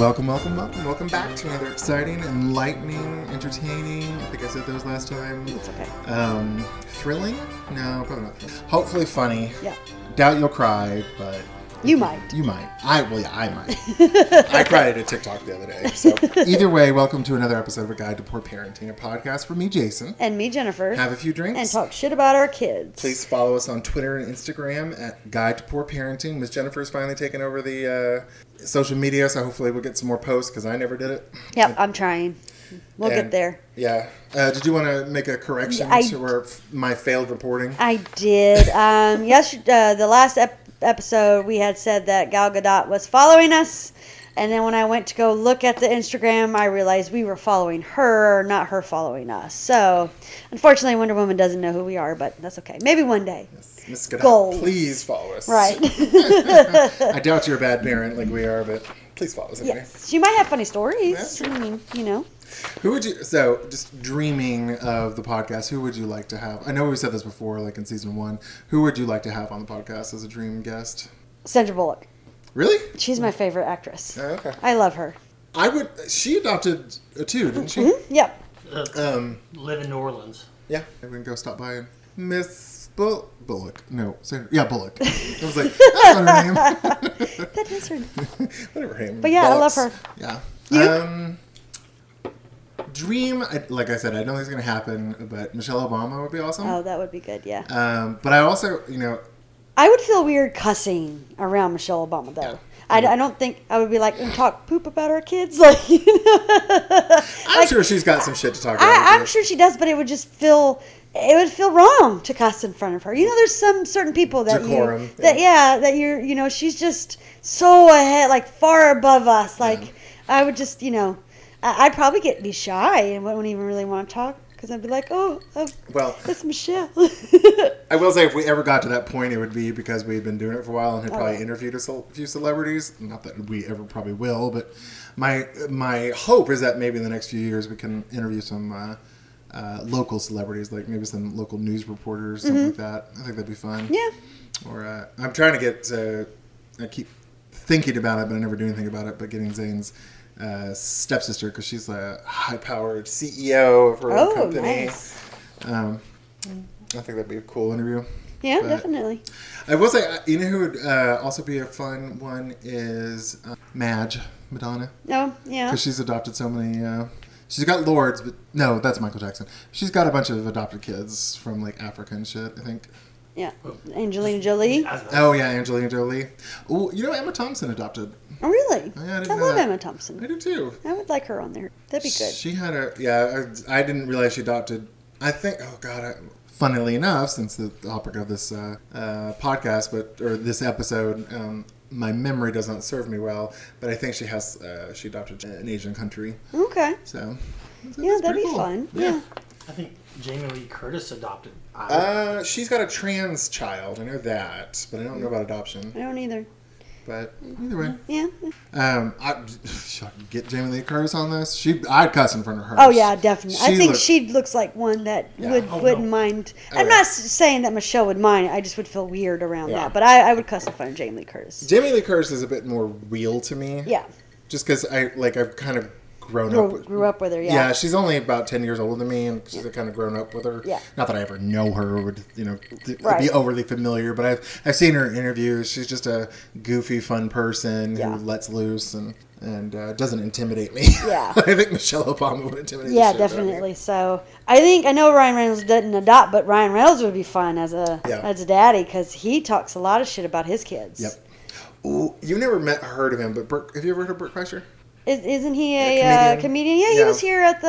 Welcome, welcome, welcome, welcome back to another exciting, enlightening, entertaining. I think I said those last time. It's okay. Um, thrilling? No, probably not. Hopefully funny. Yeah. Doubt you'll cry, but You might. you might. I well, yeah, I might. I cried at a TikTok the other day. So either way, welcome to another episode of A Guide to Poor Parenting, a podcast for me, Jason. And me, Jennifer. Have a few drinks. and talk shit about our kids. Please follow us on Twitter and Instagram at Guide to Poor Parenting. Miss Jennifer's finally taken over the uh, social media, so hopefully we'll get some more posts because I never did it. Yep, I'm trying. We'll And- get there. Yeah. Uh, did you want to make a correction I- to our, my failed reporting? I did. Um, yesterday, uh, the last ep- episode, we had said that Gal Gadot was following us. And then when I went to go look at the Instagram, I realized we were following her, not her following us. So, unfortunately, Wonder Woman doesn't know who we are, but that's okay. Maybe one day. Miss Gadot, please follow us. Right. I doubt you're a bad parent like we are, but please follow us anyway. yes. She might have funny stories. That's I mean, you know. Who would you? So, just dreaming of the podcast. Who would you like to have? I know we said this before, like in season one. Who would you like to have on the podcast as a dream guest? Sandra Bullock. Really? She's my favorite actress. Oh, okay. I love her. I would. She adopted a two, didn't she? Mm-hmm. Yep. Uh, Um. live in New Orleans. Yeah. Maybe we can go stop by and Miss Bull- Bullock. No, Sandra. Yeah, Bullock. I was like, that's not her name. That is her. Whatever her name. But yeah, I love her. Yeah. You? Um. Dream, I, like I said, I don't think it's gonna happen, but Michelle Obama would be awesome. Oh, that would be good. Yeah. Um, but I also, you know, I would feel weird cussing around Michelle Obama though. Yeah. I, I don't think I would be like and talk poop about our kids. Like, you know? I'm Like, sure she's got some shit to talk about. I, I'm sure she does, but it would just feel it would feel wrong to cuss in front of her. You know, there's some certain people that Decorum, you that yeah that you're you know she's just so ahead, like far above us. Like I would just you know I'd probably get be shy and wouldn't even really want to talk because I'd be like, oh, oh Well, it's Michelle. I will say if we ever got to that point, it would be because we've been doing it for a while and had probably interviewed a few celebrities. Not that we ever probably will, but my my hope is that maybe in the next few years we can interview some uh, uh, local celebrities, like maybe some local news reporters, something like that. I think that'd be fun. Mm-hmm. yeah. Or uh, I'm trying to get. Uh, I keep thinking about it, but I never do anything about it. But getting Zane's uh, stepsister because she's a high-powered CEO of her own Oh, company. nice. Um, I think that'd be a cool interview. Yeah, But- definitely. I will say, uh, you know who would uh, also be a fun one is uh, Madge Madonna Oh, yeah. because she's adopted so many. Uh, she's got lords, but no, that's Michael Jackson. She's got a bunch of adopted kids from like Africa and shit. I think. Yeah. Angelina Jolie. Oh yeah, Angelina Jolie. Oh, you know Emma Thompson adopted. Oh, really? Yeah, I didn't I love that. Emma Thompson. I do too. I would like her on there. That'd be good. She had a yeah. I, I didn't realize she adopted. I think. Oh God. I, funnily enough, since the topic of this uh, uh, podcast, but or this episode, um, my memory does not serve me well. But I think she has. Uh, she adopted an Asian country. Okay. So. that's Yeah, that'd be cool. fun. Yeah. I think Jamie Lee Curtis adopted. Uh, she's got a trans child. I know that, but I don't know about adoption. I don't either. But either way, Yeah. um, I should I get Jamie Lee Curtis on this. She, I'd cuss in front of her. Oh yeah, definitely. I think look- she looks like one that Yeah. would Oh, wouldn't no. mind. Oh, I'm yeah. not s- saying that Michelle would mind. I just would feel weird around Yeah. that. But I, I would cuss in front of Jamie Lee Curtis. Jamie Lee Curtis is a bit more real to me. Yeah. Just because I like I've kind of grown up. Grew, With, grew up with her. yeah. Yeah. she's only about ten years older than me, and she's kind of grown up with her. Yeah. Not that I ever know her or would you know th- Right. be overly familiar, but I've I've seen her in interviews. She's just a goofy, fun person Yeah. who lets loose and and uh, doesn't intimidate me. Yeah. I think Michelle Obama would intimidate. Yeah, shit out of me. definitely. So I think I know Ryan Reynolds didn't adopt, but Ryan Reynolds would be fun as a Yeah. as a daddy because he talks a lot of shit about his kids. Yep. Ooh, you've never met heard of him, but Bert, have you ever heard of Bert Kreischer? Is, isn't he a, uh, comedian? comedian? Yeah, he Yeah. was here at the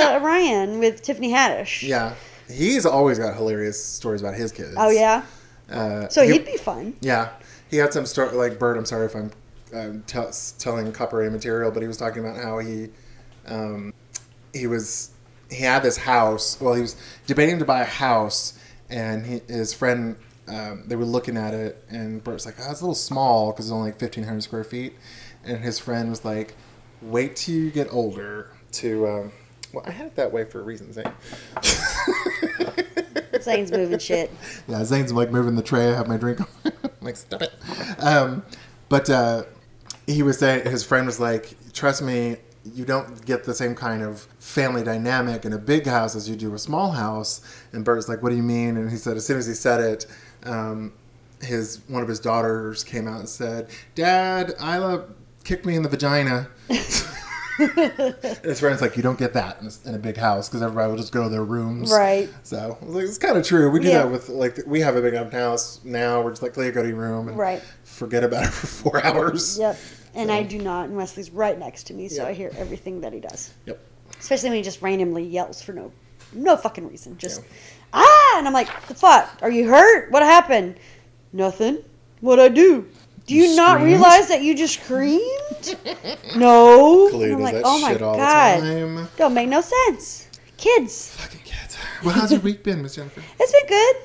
Yeah. Ryan with Tiffany Haddish. Yeah, he's always got hilarious stories about his kids. Oh yeah. Uh, So he- he'd be fun. Yeah, he had some story like Bert. I'm sorry if I'm um, tell telling copyrighted material, but he was talking about how he um, he was he had this house. Well, he was debating to buy a house, and he, his friend um, they were looking at it, and Bert's like, "Oh, it's a little small because it's only like 1,500 square feet," and his friend was like, "Wait till you get older to." Um, well, I had it that way for a reason, Zane. Zane's moving shit. Yeah, Zane's like moving the tray. I have my drink. I'm like, stop it. Um, but uh, he was saying his friend was like, trust me, you don't get the same kind of family dynamic in a big house as you do a small house. And Bert's like, what do you mean? And he said, as soon as he said it, um, his one of his daughters came out and said, Dad, Isla kicked me in the vagina. and his friend's like, you don't get that in a, big house because everybody will just go to their rooms. Right. So I was like, it's kind of true. We do Yeah. that with like we have a big enough house now. We're just like, Leah, go to your room and Right. forget about it for four hours. Yep. And So- I do not, and Wesley's right next to me, so Yep. I hear everything that he does. Yep. Especially when he just randomly yells for no, no fucking reason. Just Yeah. ah, and I'm like, the fuck? Are you hurt? What happened? Nothing. What'd I do? Do you, You not screamed? realize that you just screamed? no. Kaloo And I'm does like, that oh my shit all god, the time. don't make no sense. Kids, Fucking kids. Well, how's your week been, Miss Jennifer? it's been good.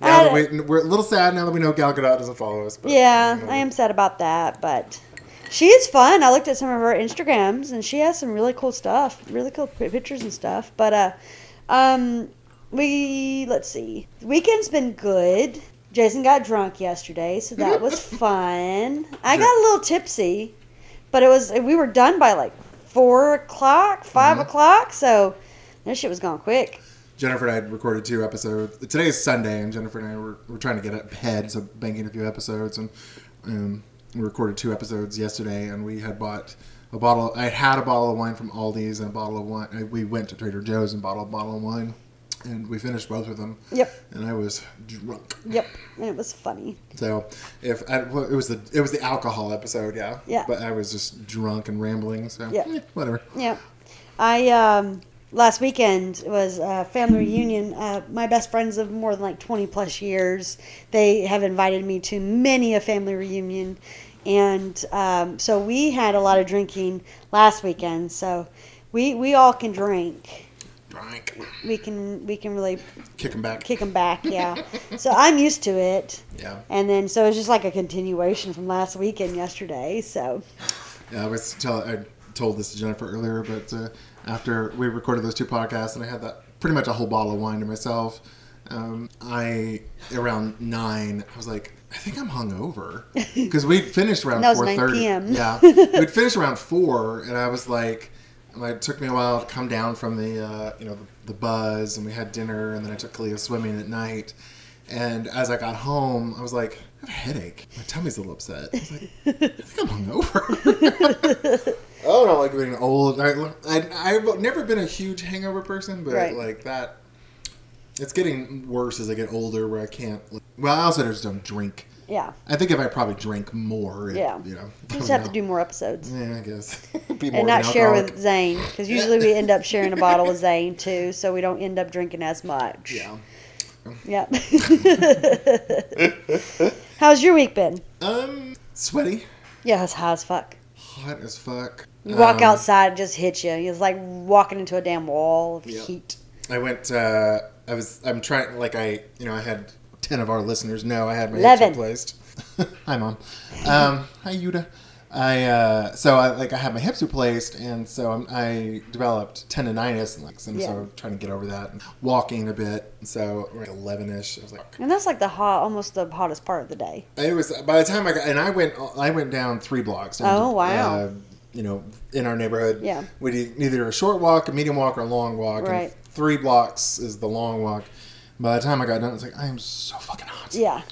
Now that we, we're a little sad now that we know Gal Gadot doesn't follow us. But, Yeah, you know, I am sad about that, but she is fun. I looked at some of her Instagrams, and she has some really cool stuff, really cool pictures and stuff. But uh, um, we let's see. The weekend's been good. Jason got drunk yesterday, so that was fun. I got a little tipsy, but it was we were done by like four o'clock, 5 Mhm. o'clock. So that shit was going quick. Jennifer and I had recorded two episodes. Today is Sunday, and Jennifer and I were, were trying to get ahead, so banking a few episodes, and um, we recorded two episodes yesterday, and we had bought a bottle. I had a bottle of wine from Aldi's and a bottle of wine. We went to Trader Joe's and bought a bottle of wine, and we finished both of them. Yep, And I was drunk. yep, and it was funny. So if I, well, it was the it was the alcohol episode, yeah. Yeah. But I was just drunk and rambling, so Yeah. eh, whatever. Yeah, I um last weekend was a family reunion. Uh, my best friends of more than like twenty plus years. They have invited me to many a family reunion, and um, so we had a lot of drinking last weekend. So we we all can drink. We can we can really Kick them back. kick them back. Yeah. so I'm used to it. Yeah. And then so it's just like a continuation from last weekend yesterday. So Yeah, I was tell I told this to Jennifer earlier, but uh, after we recorded those two podcasts and I had that pretty much a whole bottle of wine to myself, um, I around nine I was like, I think I'm hungover because we'd finished around four 9 thirty. Yeah, we'd finished around four, and I was like. It took me a while to come down from the, uh, you know, the, the buzz, and we had dinner, and then I took Kalia swimming at night. And as I got home, I was like, I have a headache. My tummy's a little upset. I was like, I think I'm hungover. I don't know, like being old. I, I, I've never been a huge hangover person, but Right. like that, it's getting worse as I get older where I can't. Well, I also just don't drink. Yeah, I think if I probably drank more, it, Yeah. you know. you just have to do more episodes. Yeah, I guess. Be more and not an share with Zane because usually we end up sharing a bottle with Zane too, so we don't end up drinking as much. Yeah. Yep. How's your week been? Um, sweaty, Yeah, it's hot as fuck. hot as fuck. You walk Um, outside, it just hits you. It's like walking into a damn wall of Yep. heat. I went. Uh, I was. I'm trying. Like I, you know, I had ten of our listeners know I had my Eleven. hips replaced. hi, mom. Um, hi, Yuda. I uh, so I like I had my hips replaced, and so I'm, I developed tendonitis, and like so, Yeah. so I'm trying to get over that. And walking a bit, so like eleven ish. I was like, And that's like the hot, almost the hottest part of the day. it was by the time I got, and I went, I went down three blocks. down Oh, to, wow. Uh, you know, in our neighborhood, Yeah. we did either a short walk, a medium walk, or a long walk. Right. And three blocks is the long walk. By the time I got done, I was like, I am so fucking hot. Yeah.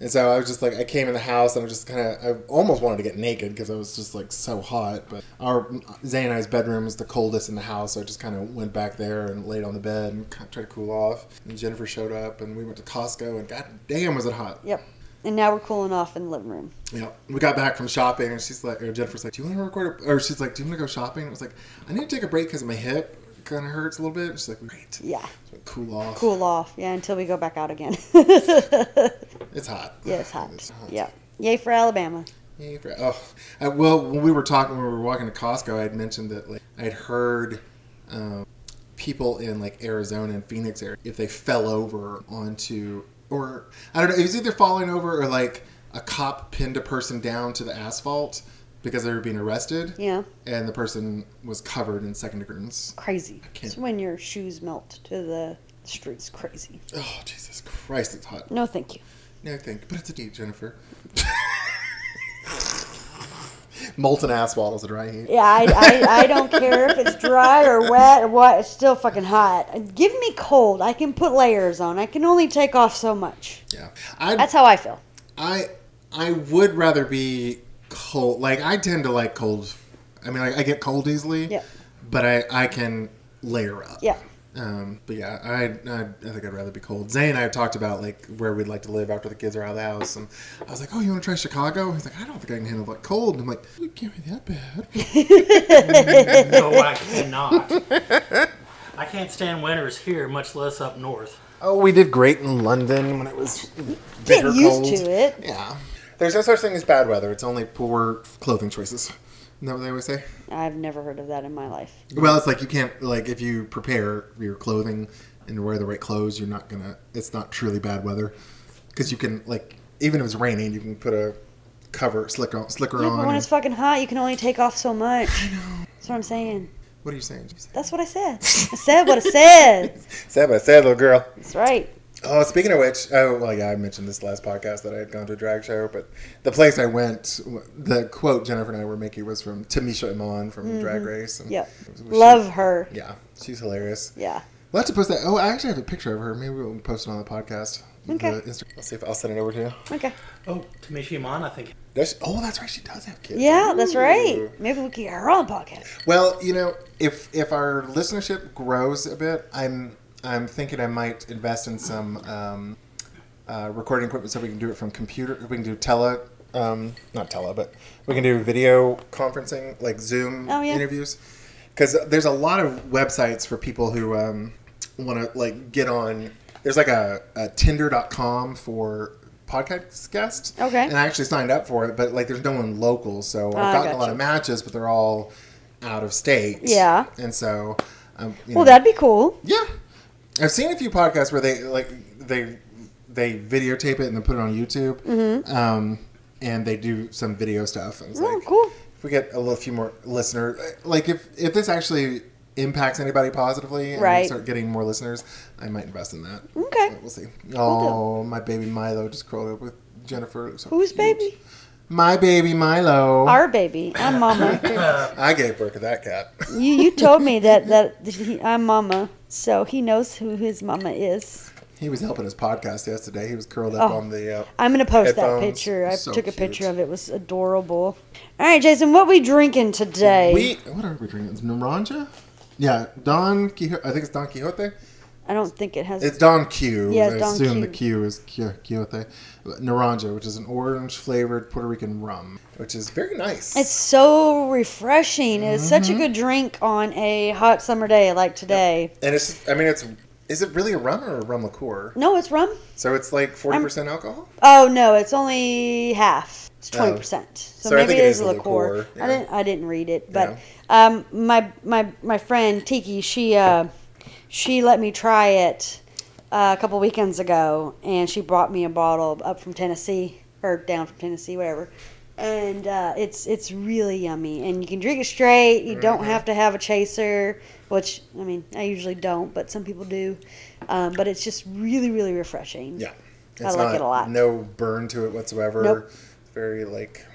And so I was just like, I came in the house and I was just kind of, I almost wanted to get naked because I was just like so hot. But our Zay and I's bedroom is the coldest in the house, so I just kind of went back there and laid on the bed and kind of tried to cool off. And Jennifer showed up and we went to Costco and god damn was it hot. Yep. And now we're cooling off in the living room. Yeah, we got back from shopping, and she's like, or Jennifer's like, "Do you want to record?" A, or she's like, "Do you want to go shopping?" I was like, "I need to take a break because of my hip kind of hurts a little bit." She's like, "Great, Yeah. So cool off." Cool off. Yeah, until we go back out again. It's hot. Yeah, it's hot. It's Yeah. Yay for Alabama. Yay for- oh, I, well, when we were talking, when we were walking to Costco, I had mentioned that like I'd heard um, people in like Arizona and Phoenix area if they fell over onto, or I don't know, it was either falling over or like a cop pinned a person down to the asphalt because they were being arrested, Yeah. and the person was covered in second degrees. Crazy. It's when your shoes melt to the streets. Crazy. Oh Jesus Christ, it's hot. No, thank you. No, thank, you. but it's a deep, Jennifer. Molten asphalt is a dry heat. Yeah, I, I, I don't care if it's dry or wet or what. It's still fucking hot. Give me cold. I can put layers on. I can only take off so much. Yeah, I That's how I feel. I I would rather be cold. Like I tend to like cold. I mean, like, I get cold easily. Yeah. But I I can layer up. Yeah. Um, but yeah, I, I I think I'd rather be cold. Zay and I have talked about like where we'd like to live after the kids are out of the house, and I was like, "Oh, you want to try Chicago?" He's like, "I don't think I can handle like cold." And I'm like, "It can't be that bad." No, I cannot. I can't stand winters here, much less up north. Oh, we did great in London when it was Get bitter used cold. to it. Yeah. There's no such thing as bad weather. It's only poor clothing choices. Isn't that what they always say? I've never heard of that in my life. Well, it's like you can't like if you prepare your clothing and wear the right clothes, you're not gonna. It's not truly bad weather because you can like even if it's raining, you can put a cover slicker slicker Yeah, on. but when it's fucking hot, you can only take off so much. I know. That's what I'm saying. what are you saying? That's what I said. I said what I said. Sad, but sad little girl. That's right. Oh, speaking of which, oh well, yeah, I mentioned this last podcast that I had gone to a drag show, but the place I went, the quote Jennifer and I were making was from Tamisha Iman from Drag Race. And Yep. it Mm-hmm. Love her. Yeah, she's hilarious. Yeah. We'll have to post that. Oh, I actually have a picture of her. Maybe we'll post it on the podcast. Okay. The Insta- I'll see if I'll send it over to you. Okay. Oh, Tamisha Iman, I think. Does oh, that's right. She does have kids. Yeah, that's right. Maybe we can get her on the podcast. Well, you know, if if our listenership grows a bit, I'm I'm thinking I might invest in some um, uh, recording equipment so we can do it from computer. We can do tele, um, not tele, but we can do video conferencing like Zoom Oh, yeah. interviews. Because there's a lot of websites for people who um, want to like get on. There's like a, a Tinder.com for podcast guests. Okay. And I actually signed up for it, but like there's no one local, so I've Ah, gotten a lot of matches, but they're all out of state. Yeah. And so, um, you Well, know, that'd be cool. yeah. I've seen a few podcasts where they like they they videotape it and then put it on YouTube, Mm-hmm. um, and they do some video stuff. And it's Oh, like, cool. if we get a little few more listeners, like if if this actually impacts anybody positively and we Right. start getting more listeners, I might invest in that. Okay. We'll see. Oh, my baby Milo just curled up with Jennifer. So Whose cute. baby? My baby Milo. Our baby. I'm mama. I gave birth to that cat. you you told me that that he, I'm mama, so he knows who his mama is. He was helping his podcast yesterday. He was curled up Oh. on the. Uh, I'm gonna post that picture. I So took a cute. picture of it. It was adorable. All right, Jason, what we drinking today? we what are we drinking? It's Naranja. Yeah, Don Quixote. I think it's Don Quixote. I don't think it has. It's Don Q. Yeah, I Don assume Q. the Q is Qui- Quixote. Naranja, which is an orange flavored Puerto Rican rum, which is very nice. It's so refreshing. It's such Mm-hmm. a good drink on a hot summer day like today. and it's. I mean, it's. Is it really a rum or a rum liqueur? No, it's rum. So it's like forty percent alcohol. Oh no, it's only half. It's Oh. twenty percent. So, So I maybe think it is a liqueur. liqueur, yeah. I didn't. I didn't read it, but um, my my my friend Tiki, she uh, she let me try it uh, a couple weekends ago, and she brought me a bottle up from Tennessee or down from Tennessee, whatever. And uh, it's it's really yummy, and you can drink it straight. You don't Mm-hmm. have to have a chaser, which I mean I usually don't, but some people do. Um, but it's just really really refreshing. Yeah, I like it a lot. No burn to it whatsoever. Nope. It's very like.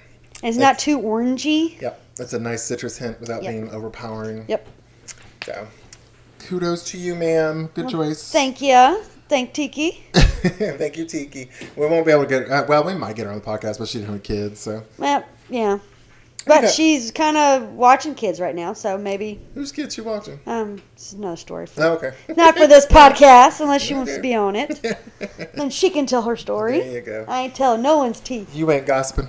It's not too orangey. Yep, that's a nice citrus hint without Yep. being overpowering. Yep. So, kudos to you, ma'am. Good choice. Thank you. Thank Tiki. Thank you, Tiki. We won't be able to get. Uh, well, we might get her on the podcast, but she doesn't have kids, so Well, yeah. But Okay. she's kind of watching kids right now, so maybe whose kids you watching? um, this is another story. For, Oh, okay. Not for this podcast, unless she wants to be on it. Then she can tell her story. There you go. I ain't telling no one's teeth. You ain't gossiping.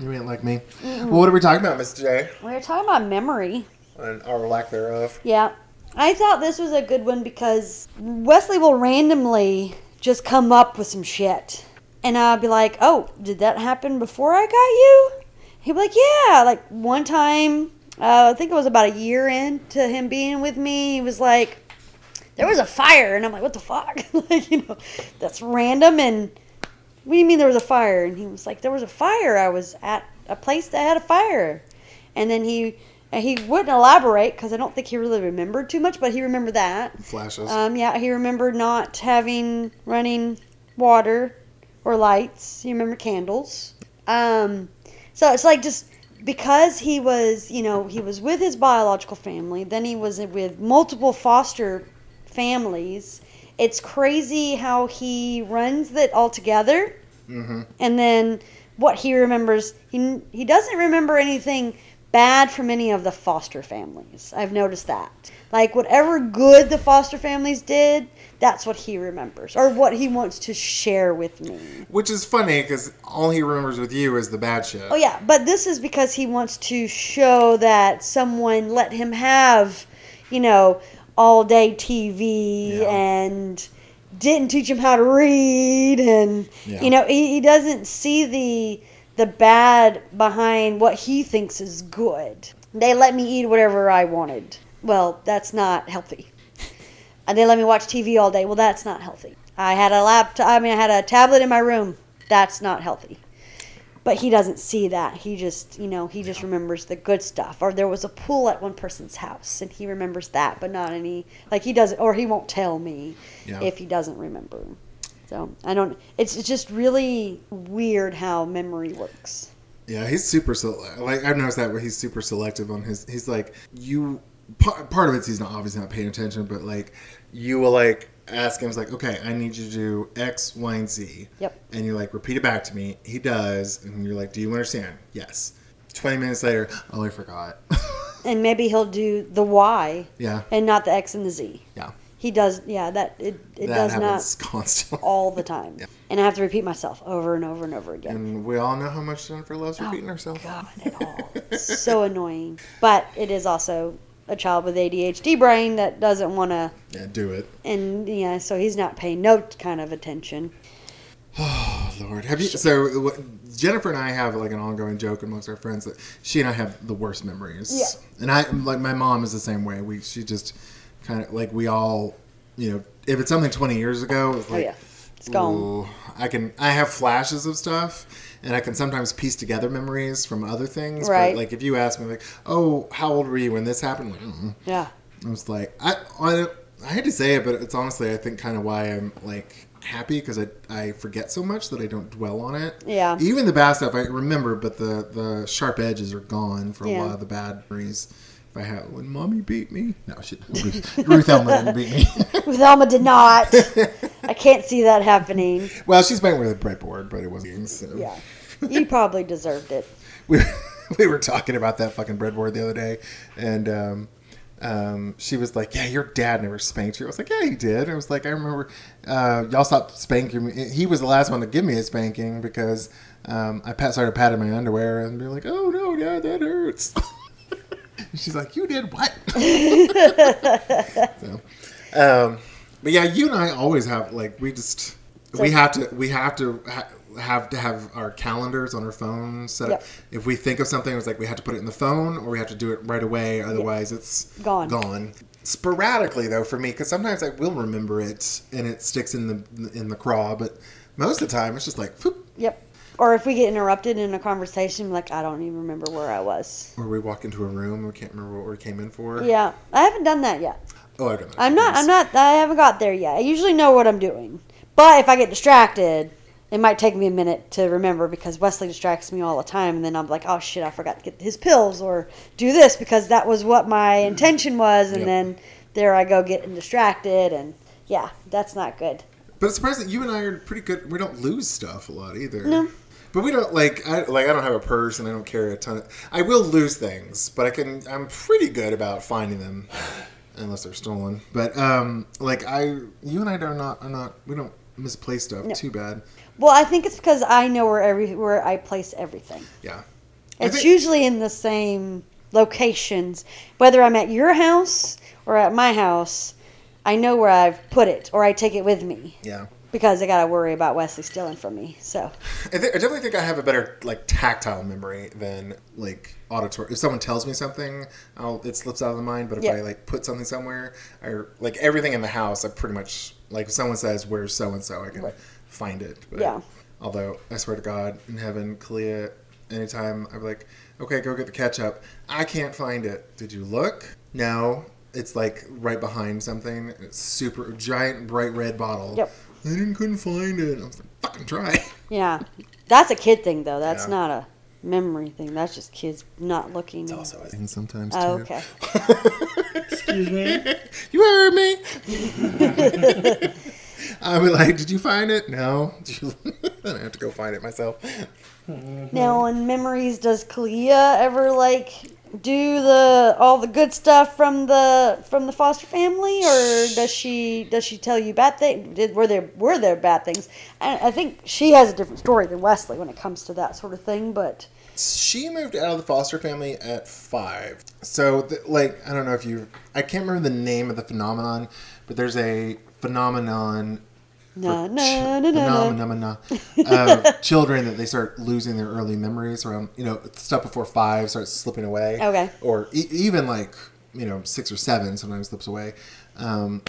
You ain't like me. Well, what are we talking about, Mr. J? We're talking about memory. And our lack thereof. Yeah. I thought this was a good one because Wesley will randomly just come up with some shit. And I'll be like, oh, did that happen before I got you? He'd be like, yeah. Like one time, uh, I think it was about a year into him being with me, he was like, there was a fire. And I'm like, what the fuck? like, you know, that's random. And what do you mean there was a fire? And he was like, there was a fire. I was at a place that had a fire. And then he and he wouldn't elaborate because I don't think he really remembered too much, but he remembered that. Flashes. Um, yeah, he remembered not having running water or lights. He remembered candles. Um, so it's like just because he was, you know, he was with his biological family, then he was with multiple foster families. It's crazy how he runs that all together. Mm-hmm. And then what he remembers, he, he doesn't remember anything bad for many of the foster families. I've noticed that. Like whatever good the foster families did, that's what he remembers or what he wants to share with me. Which is funny because all he remembers with you is the bad shit. Oh yeah, but this is because he wants to show that someone let him have, you know, all day TV Yeah. and didn't teach him how to read and Yeah. you know, he, he doesn't see the the bad behind what he thinks is good. They let me eat whatever I wanted. Well, that's not healthy. And they let me watch TV all day. Well, that's not healthy. I had a laptop, I mean I had a tablet in my room. That's not healthy but he doesn't see that he just you know he just remembers the good stuff or there was a pool at one person's house and he remembers that but not any like he doesn't or he won't tell me Yeah. if he doesn't remember so i don't it's, it's just really weird how memory works Yeah, he's super like I've noticed that where he's super selective on his. He's like you. Part, part of it's he's not obviously not paying attention, but like you will like ask him, it's like, okay, I need you to do X, Y, and Z. Yep. And you're like repeat it back to me. He does, and you're like, do you understand? Yes. Twenty minutes later, oh, I forgot. and maybe he'll do the y yeah, and not the x and the z yeah. He does yeah that it, it that does not constantly. all the time Yeah. and i have to repeat myself over and over and over again And we all know how much Jennifer loves oh, repeating herself. Oh, God at all. It's so annoying. But it is also a child with ADHD brain that doesn't want to, Yeah, do it. and yeah, so he's not paying no kind of attention. Oh Lord, have you? So what- Jennifer and I have like an ongoing joke amongst our friends that she and I have the worst memories. Yeah. And I like my mom is the same way. We she just kind of like we all, you know, if it's something twenty years ago, it's Oh yeah, it's gone. ooh, I can I have flashes of stuff. And I can sometimes piece together memories from other things. Right. But like if you ask me like, "Oh, how old were you when this happened?" Like, mm Yeah, I was like, I, I, I hate to say it, but it's honestly, I think, kind of why I'm like happy because I, I forget so much that I don't dwell on it. Yeah. Even the bad stuff I remember, but the the sharp edges are gone for a lot of the bad memories. If I had when mommy beat me, no, she Ruth, Ruth Elma didn't beat me. Ruth Elma did not. I can't see that happening. well, she spanked me with a breadboard, but it wasn't. So. Yeah, you probably deserved it. we, we were talking about that fucking breadboard the other day, and um, um, she was like, "Yeah, your dad never spanked you." I was like, "Yeah, he did." I was like, "I remember uh, y'all stopped spanking me." He was the last one to give me a spanking because um, I pat, started patting my underwear and be like, "Oh no, dad, that hurts." She's like, "You did what?" so, um, but yeah, you and I always have like we just So- we have to we have to ha- have to have our calendars on our phones set up. Yep. If we think of something, it's like we have to put it in the phone or we have to do it right away. Otherwise, it's Gone. Gone. Sporadically though, for me, because sometimes I will remember it and it sticks in the in the craw, but most of the time it's just like, "Phoop," Yep. Or if we get interrupted in a conversation, like I don't even remember where I was. or we walk into a room and we can't remember what we came in for. Yeah, I haven't done that yet. Oh, I've done that. I'm not. I'm not. I haven't got there yet. I usually know what I'm doing, but if I get distracted, it might take me a minute to remember because Wesley distracts me all the time, and then I'm like, oh shit, I forgot to get his pills or do this because that was what my intention was, and Yep. then there I go getting distracted, and yeah, that's not good. But it's surprising you and I are pretty good. We don't lose stuff a lot either. No. But we don't like I like I don't have a purse and I don't carry a ton of I will lose things, but I can I'm pretty good about finding them unless they're stolen. But um like I you and I are not are not we don't misplace stuff No. too bad. Well, I think it's because I know where every where I place everything. Yeah. It's think- usually in the same locations. Whether I'm at your house or at my house, I know where I've put it or I take it with me Yeah. Because I got to worry about Wesley stealing from me. So, I, think, I definitely think I have a better like tactile memory than like auditory. If someone tells me something, I'll, it slips out of the mind. But if Yeah. I like put something somewhere, or like everything in the house, I pretty much like if someone says where's so and so, I can Right. find it. But, Yeah. Although I swear to God, in heaven, Kalia, anytime I'm like, okay, go get the ketchup. I can't find it. Did you look? No. It's like right behind something. It's super giant bright red bottle. Yep. I didn't couldn't find it. I was like, fucking try. yeah. That's a kid thing though. That's Yeah. not a memory thing. That's just kids not looking. It's also a thing sometimes Oh, too. okay. Excuse me. You heard me. I'll be like, did you find it? No. Then I have to go find it myself. Now, in memories, does Kalia ever like do the all the good stuff from the from the foster family, or does she does she tell you bad things? Did were there were there bad things? I, I think she has a different story than Wesley when it comes to that sort of thing. But She moved out of the foster family at five. So, th- like, I don't know if you, I can't remember the name of the phenomenon, but there's a phenomenon. Na na ch- na na na. phenomena of children that they start losing their early memories around, you know, stuff before five starts slipping away. Okay. Or e- even like, you know, six or seven sometimes slips away. Um,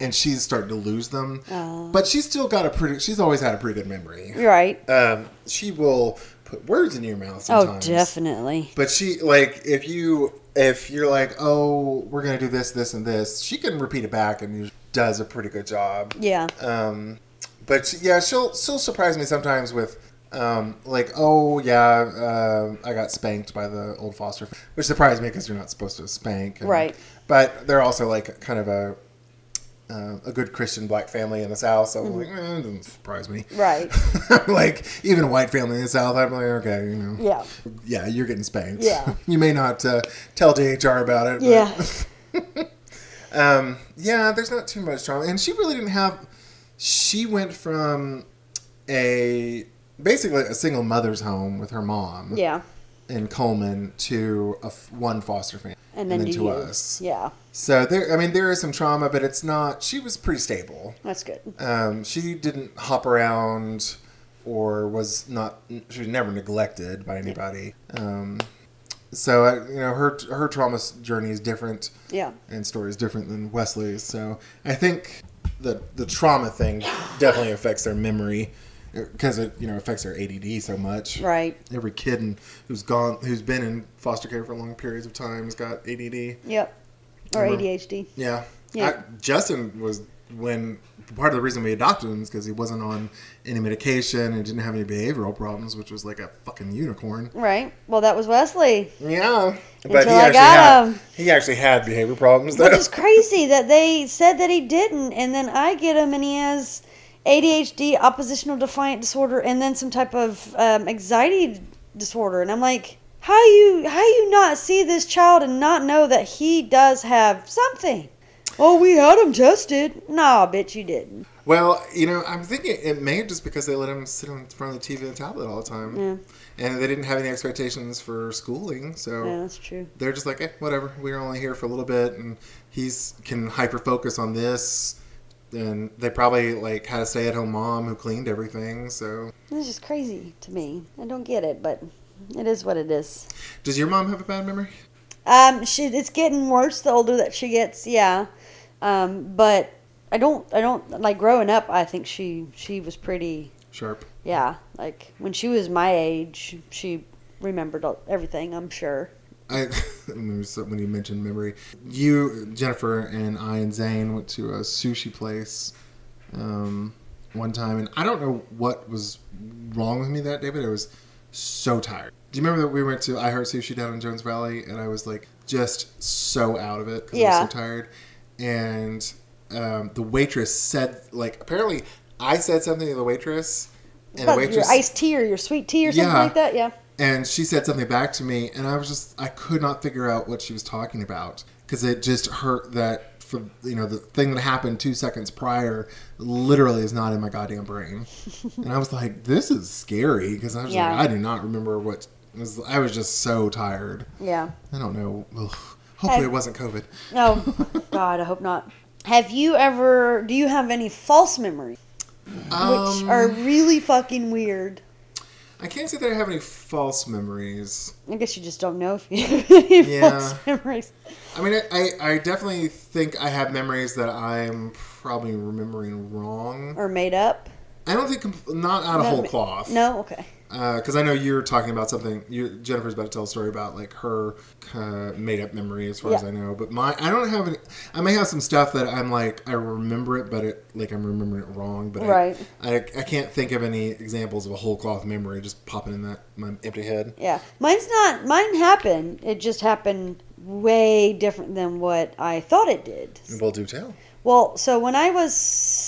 and she's starting to lose them. Oh. But she's still got a pretty, she's always had a pretty good memory. Right. Um, she will put words in your mouth Oh, definitely. But she like if you if you're like, oh, we're gonna do this, this, and this, she can repeat it back and does a pretty good job. Yeah. Um, but she- yeah, she'll she'll surprise me sometimes with um, like, oh yeah, uh, I got spanked by the old foster, which surprised me because you're not supposed to spank. and- Right. But they're also like kind of a uh, a good Christian black family in the South, so I'm like, eh, it doesn't surprise me. Right. like even a white family in the South, I'm like, okay, you know, Yeah. yeah, you're getting spanked. Yeah. you may not uh, tell DHR about it. but- Yeah. um, yeah, there's not too much trauma, and she really didn't have. She went from a basically a single mother's home with her mom Yeah. in Coleman to a f- one foster family, And then, to, to you. us. Yeah. So there, I mean, there is some trauma, but it's not. She was pretty stable. That's good. Um, she didn't hop around or was not. She was never neglected by anybody. Um, so I, you know, her her trauma journey is different Yeah. and story is different than Wesley's. So I think the the trauma thing definitely affects their memory uh, because it you know affects their ADD so much. Right. Every kid in, who's gone who's been in foster care for long periods of time has got ADD. Yep. Or Remember- ADHD. Yeah. Yeah. I, Justin was when part of the reason we adopted him is because he wasn't on any medication and didn't have any behavioral problems, which was like a fucking unicorn. Right. Well, that was Wesley. Yeah, but Until he I actually got had him. he actually had behavior problems. Though. Which is crazy that they said that he didn't, and then I get him and he has ADHD, oppositional defiant disorder, and then some type of um, anxiety disorder. And I'm like, how you how you not see this child and not know that he does have something? Oh, we had him tested. Nah, bitch, you didn't. Well, you know, I'm thinking it may just because they let him sit in front of the TV and tablet all the time, Yeah. and they didn't have any expectations for schooling, so. Yeah, that's true. they're just like, eh, whatever. We're only here for a little bit, and he's can hyper focus on this. And they probably like had a stay at home mom who cleaned everything. So, It's just crazy to me. I don't get it, but it is what it is. does your mom have a bad memory? Um, she it's getting worse the older that she gets. Yeah, um, but I don't I don't like growing up. I think she she was pretty. Sharp. Yeah, like when she was my age, she remembered everything. I'm sure. I remember when you mentioned memory, you Jennifer and I and Zane went to a sushi place um, one time, and I don't know what was wrong with me that day, but I was so tired. Do you remember that we went to I Heart Sushi down in Jones Valley, and I was like just so out of it because I was so tired, and um, the waitress said like apparently I said something to the waitress, and the waitress your iced tea or your sweet tea or something Yeah. like that. Yeah. and she said something back to me and i was just i could not figure out what she was talking about because it just hurt that for you know the thing that happened two seconds prior literally is not in my goddamn brain and i was like this is scary because i was Yeah. like i do not remember what was i was just so tired Yeah. i don't know Ugh. Hopefully Hey. it wasn't covid No, God, I hope not. Have you ever? Do you have any false memories, which um, are really fucking weird? i can't say that i have any false memories I guess you just don't know if you have any Yeah. false memories. I mean, I, I definitely think I have memories that I'm probably remembering wrong. or made up. I don't think not out of whole cloth. No, okay. Because I know you're talking about something. You Jennifer's about to tell a story about like her uh, made up memory, as far as I know. But my, I don't have any. I may have some stuff that I'm like I remember it, but it like I'm remembering it wrong. But I- Right. I, I, can't think of any examples of a whole cloth memory just popping in that my empty head. Yeah, mine's not. Mine happened. It just happened way different than what I thought it did. Well, do tell. Well, so when I was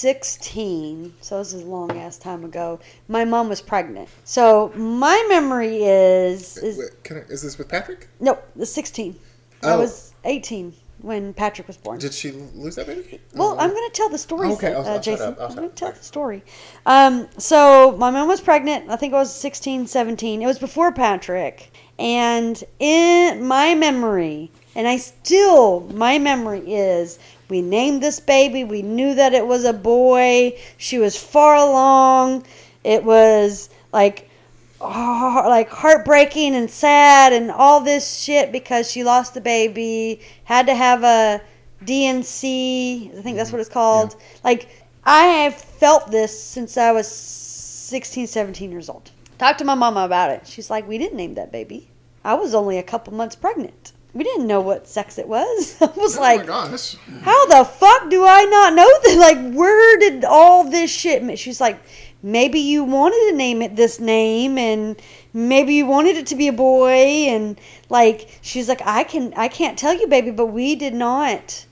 16, so this is a long ass time ago, my mom was pregnant. So my memory is is Wait, can I, is this with Patrick? no, the 16. I Oh. was 18 when Patrick was born. Did she lose that baby? Well, I'm going to tell the story, Okay, I'll- uh, I'll Jason. up, I'll I'm going to tell the story. Um, so my mom was pregnant. I think I was 16, 17. It was before Patrick. And in my memory, and I still, my memory is we named this baby. We knew that it was a boy. She was far along. It was like oh, like heartbreaking and sad and all this shit because she lost the baby, had to have a D&C, I think that's what it's mm-hmm. called. Like I have felt this since I was 16, 17 years old. Talked to my mama about it. She's like, "We didn't name that baby. I was only a couple months pregnant. We didn't know what sex it was." I was Oh like, how the fuck do I not know that? Like, where did all this shit? She's like, maybe you wanted to name it this name, and maybe you wanted it to be a boy, and like, she's like, I can, I can't tell you, baby, but we did not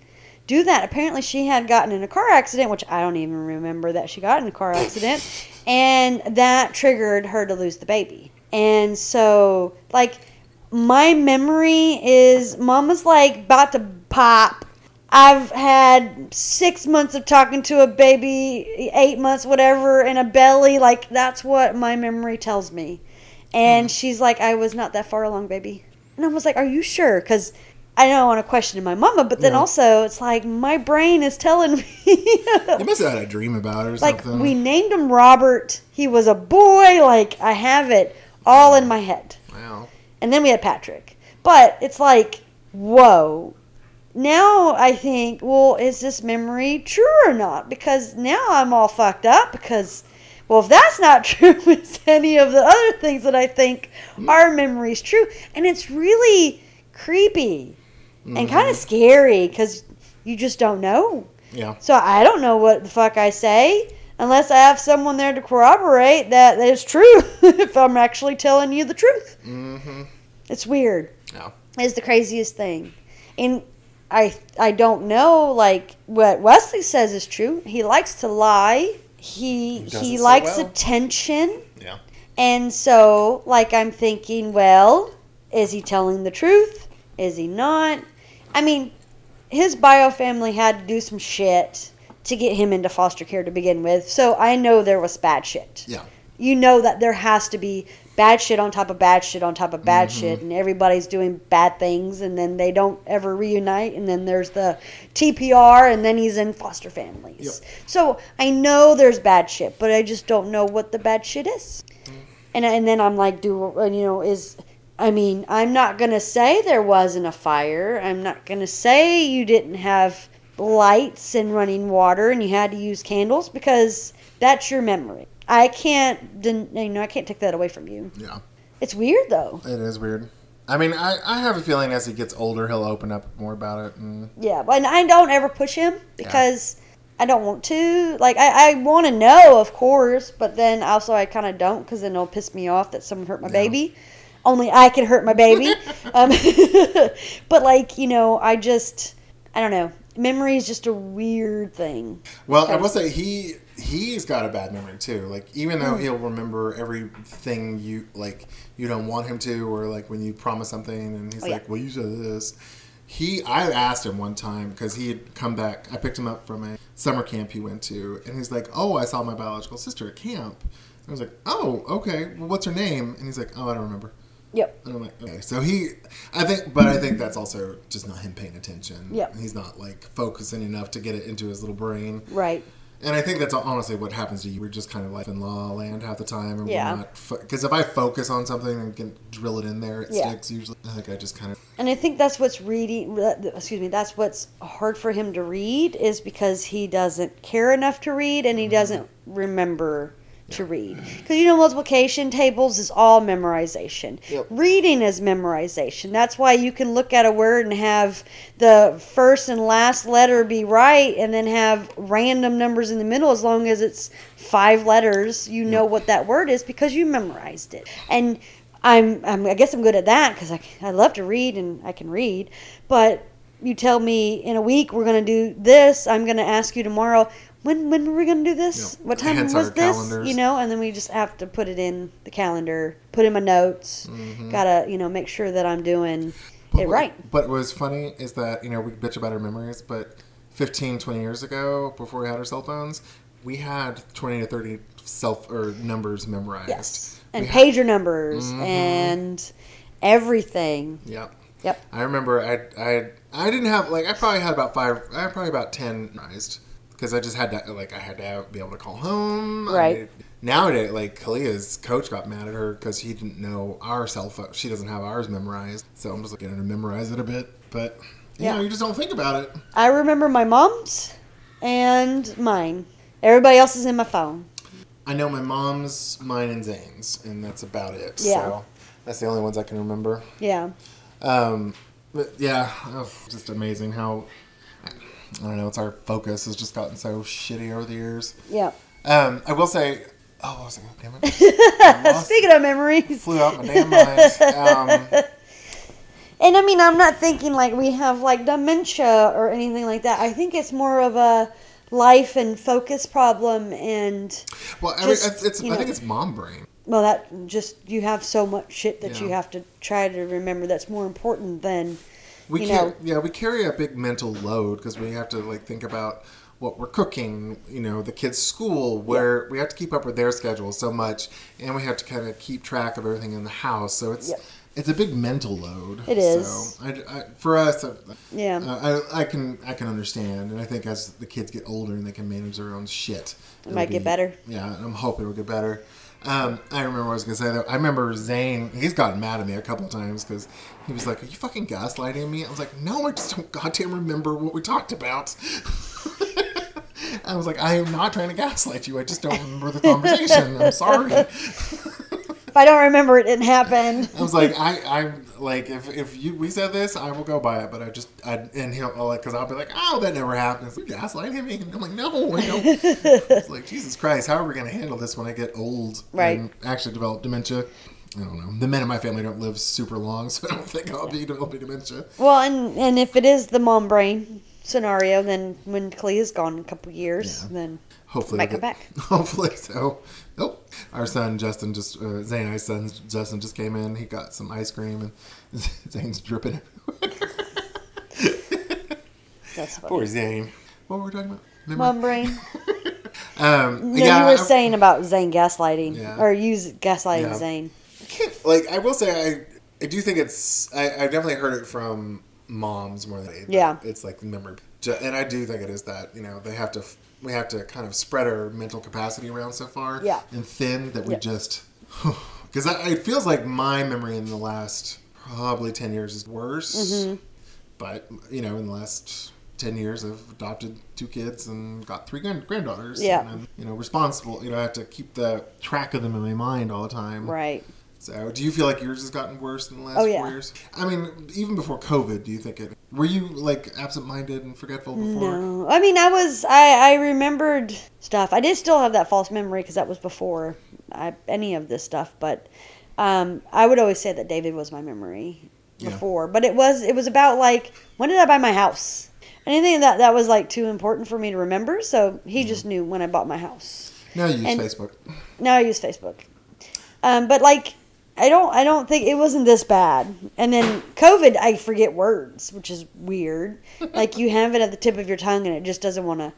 do that. Apparently, she had gotten in a car accident, which I don't even remember that she got in a car accident, and that triggered her to lose the baby. And so, like, my memory is mama's like about to pop. I've had six months of talking to a baby, eight months, whatever, in a belly. Like, that's what my memory tells me. And hmm. she's like, I was not that far along, baby. And I was like, Are you sure? Because I don't want to question my mama, but then Yeah. also it's like my brain is telling me. You must have had a dream about it or like something. we named him Robert. He was a boy. Like I have it all in my head. wow. And then we had Patrick. But it's like, whoa. Now I think, well, is this memory true or not? Because now I'm all fucked up because, well, if that's not true, is any of the other things that I think are memories true? And it's really creepy and kind of scary because you just don't know. Yeah. So I don't know what the fuck I say unless I have someone there to corroborate that it's true if I'm actually telling you the truth. Mm-hmm. It's weird. Yeah. It's the craziest thing. And I I don't know like what Wesley says is true. He likes to lie. He He he likes well. attention. Yeah. And so like I'm thinking, well, is he telling the truth? Is he not? I mean, his bio family had to do some shit to get him into foster care to begin with. So I know there was bad shit Yeah. you know that there has to be bad shit on top of bad shit on top of bad Mm-hmm. shit and everybody's doing bad things and then they don't ever reunite and then there's the TPR and then he's in foster families. So I know there's bad shit, but I just don't know what the bad shit is. Mm. And and then I'm like do uh, you know is I mean, I'm not going to say there wasn't a fire. I'm not going to say you didn't have lights and running water and you had to use candles because that's your memory. I can't, den- you know, I can't take that away from you. Yeah. It's weird though. It is weird. I mean, I, I have a feeling as he gets older, he'll open up more about it. And Yeah, but and I don't ever push him because I don't want to. Like I, I want to know, of course, but then also I kind of don't because then it'll piss me off that someone hurt my baby. Only I can hurt my baby. um, but like you know, I just I don't know. Memory is just a weird thing. well, I will say he he's got a bad memory too. Like even Hmm. though he'll remember everything you like, you don't want him to, or like when you promise something, and he's Oh, yeah. like, "Well, you said this." He, I asked him one time because he had come back. I picked him up from a summer camp he went to, and he's like, "Oh, I saw my biological sister at camp." I was like, "Oh, okay. Well, what's her name?" And he's like, "Oh, I don't remember." Yep. And I'm like, okay. So he, I think, but I think that's also just not him paying attention. Yeah. He's not like focusing enough to get it into his little brain. Right. And I think that's honestly what happens to you. We're just kind of like in la La land half the time, and Yeah. Because if I focus on something and can drill it in there, it Yeah. sticks usually. I think I just kind of. And I think that's what's reading. Excuse me. That's what's hard for him to read is because he doesn't care enough to read and he mm-hmm. doesn't remember to read. Because you know, multiplication tables is all memorization. Yep. Reading is memorization. That's why you can look at a word and have the first and last letter be right, and then have random numbers in the middle as long as it's five letters. You know what that word is because you memorized it. And I'm, I'm I guess I'm good at that because I, I love to read and I can read. But you tell me in a week we're going to do this, I'm going to ask you tomorrow. When, when were we going to do this? Yep. What time Hence was this? calendars. You know, and then we just have to put it in the calendar, put in my notes. Mm-hmm. Gotta, you know, make sure that I'm doing it But- right. But what's funny is that, you know, we bitch about our memories, but 15, 20 years ago, before we had our cell phones, we had 20 to 30 self or numbers memorized. Yes. And We had- pager numbers and everything. Yep. Yep. I remember I I I didn't have like I probably had about five I had probably about ten memorized because I just had to like I had to be able to call home. Right. needed- nowadays, like Kalia's coach got mad at her because he didn't know our cell phone. She doesn't have ours memorized, so I'm just at her to memorize it a bit. But you Yeah. know, you just don't think about it. I remember my mom's and mine. Everybody else is in my phone. I know my mom's, mine, and Zane's, and that's about it. Yeah. So that's the only ones I can remember. Yeah. Um, but yeah, oh, just amazing how I don't know. It's our focus has just gotten so shitty over the years. Yeah. Um, I will say, oh, what was? Damn it! Lost- Speaking of memories. flew out my damn mind. Um, And I mean, I'm not thinking like we have like dementia or anything like that. I think it's more of a life and focus problem. And well, I, mean, it's, it's I know. think it's mom brain. well, that just you have so much shit that you have to try to remember that's more important than We you know. Yeah, we carry a big mental load because we have to like think about what we're cooking. You know, the kids' school, where we have to keep up with their schedule so much, and we have to kind of keep track of everything in the house. So it's Yep. it's a big mental load. It is. So I, I, for us, uh, Yeah. uh, I, I can I can understand, and I think as the kids get older and they can manage their own shit, It might it'll get better. Yeah, I'm hoping it'll get better. Um, I remember what I was gonna say though. I remember Zane. He's gotten mad at me a couple of times because he was like, "Are you fucking gaslighting me?" I was like, "No, I just don't goddamn remember what we talked about." I was like, "I am not trying to gaslight you. I just don't remember the conversation. I'm sorry." if I don't remember, it didn't happen. I was like, I, I like if, if you we said this, I will go by it. But I just I and he'll like because I'll be like, oh, that never happened. You gaslighting me? I'm like, no, I don't. it's like Jesus Christ, how are we gonna handle this when I get old Right. and actually develop dementia? I don't know. The men in my family don't live super long, so I don't think I'll be developing dementia. Well, and and if it is the mom brain scenario, then when Clea is gone in a couple years, Yeah. then Hopefully, Might come get- back. Hopefully so. Nope. Our son Justin just uh, Zane, our son Justin just came in. He got some ice cream and Zane's dripping. everywhere. that's funny. Poor Zane. What were we talking about? Memory? Mom brain. Um, No, yeah, you were I- saying about Zane gaslighting Yeah. or use gaslighting Yeah. Zane. I can't- like I will say I I do think it's I, I've definitely heard it from moms more than anything. Yeah. it's like the memory, and I do think it is that you know they have to we have to kind of spread our mental capacity around so far Yeah. and thin that we Yeah. just because it feels like my memory in the last probably ten years is worse, Mm-hmm. but you know in the last. 10 years I've adopted two kids and got three grand- granddaughters. Yeah. And I'm, you know, responsible. You know, I have to keep the track of them in my mind all the time. Right. So, do you feel like yours has gotten worse in the last Oh, yeah. four years? I mean, even before COVID, do you think it? Were you like absent-minded and forgetful before? No, I mean I was I I remembered stuff. I did still have that false memory because that was before I, any of this stuff. But um, I would always say that David was my memory Yeah. before. But it was it was about like when did I buy my house? Anything that that was like too important for me to remember. So he just knew when I bought my house. Now you use And- Facebook. Now I use Facebook. Um, but like I don't I don't think it wasn't this bad. And then COVID I forget words, which is weird. like you have it at the tip of your tongue and it just doesn't want to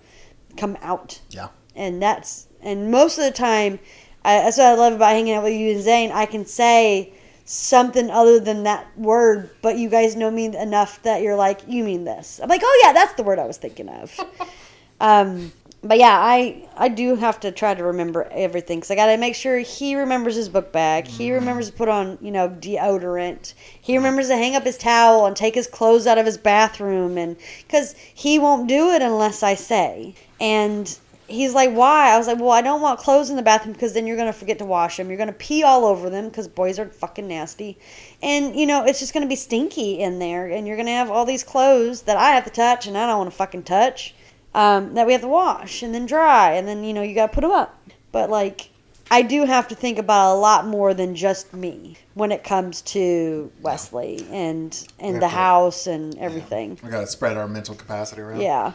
come out. Yeah. And that's and most of the time I, that's what I love about hanging out with you and Zane. I can say something other than that word, but you guys know me enough that you're like, you mean this. I'm like, oh yeah, that's the word I was thinking of. um, but yeah, I I do have to try to remember everything because I got to make sure he remembers his book bag. He mm-hmm. remembers to put on you know deodorant. He remembers to hang up his towel and take his clothes out of his bathroom, and because he won't do it unless I say. And he's like, why? I was like, well, I don't want clothes in the bathroom because then you're gonna forget to wash them. You're gonna pee all over them because boys are fucking nasty, and you know it's just gonna be stinky in there, and you're gonna have all these clothes that I have to touch and I don't want to fucking touch, um, that we have to wash and then dry, and then you know you gotta put them up. But like, I do have to think about a lot more than just me when it comes to Wesley and and the to- house and everything. We gotta spread our mental capacity around. Yeah.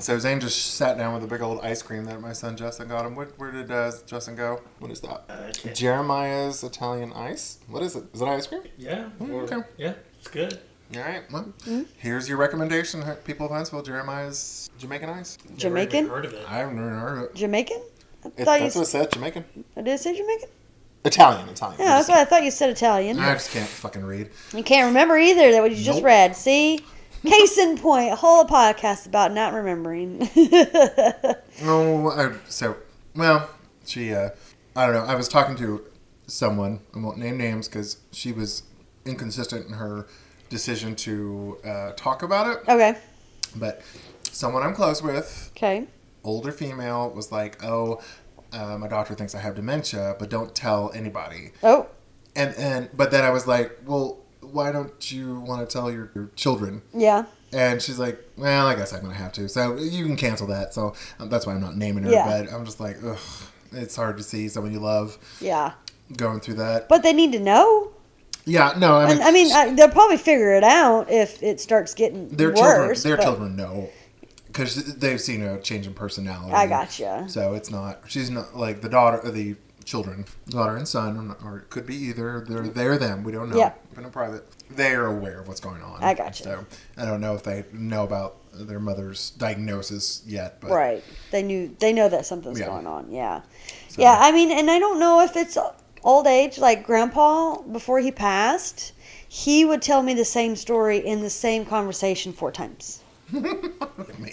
So Zane just sat down with a big old ice cream that my son Justin got him. Where, where did uh, Justin go? What is that? Uh, okay. Jeremiah's Italian ice. What is it? Is it ice cream? Yeah. Mm, or- okay. Yeah. It's good. All right. Well, Hmm? here's your recommendation, people of Huntsville. Jeremiah's Jamaican ice. Never even Jamaican? Heard of it? I've never heard of it. Jamaican? I it thought that's you what it said. Jamaican. I did it say Jamaican? Italian. Italian. Yeah, that's what I thought you said Italian. I just can't fucking read. You can't remember either that what you just Nope. read. See? Case in point, a whole podcast about not remembering. Oh, I, so well, she. Uh, I don't know. I was talking to someone. I won't name names because she was inconsistent in her decision to uh, talk about it. okay. But someone I'm close with, Okay. older female, was like, "Oh, uh, my doctor thinks I have dementia, but don't tell anybody." Oh, And and but then I was like, "Well, why don't you want to tell your, your children?" yeah. And she's like, "Well, I guess I'm gonna have to." So you can cancel that. So um, that's why I'm not naming her. Yeah. But I'm just like, ugh, it's hard to see someone you love Yeah. going through that. But they need to know. Yeah, no, I mean, And I mean, I, they'll probably figure it out if it starts getting their worse. children, their children know because they've seen a change in personality. I gotcha. So it's not. She's not like the daughter the children, daughter and son, or it could be either. They're they're them. We don't know. Yeah. Been in private. They are aware of what's going on. I gotcha. So I don't know if they know about their mother's diagnosis yet, but Right. They knew. They know that something's Yeah. going on. Yeah. So- Yeah. I mean, and I don't know if it's old age. Like Grandpa, before he passed, he would tell me the same story in the same conversation four times.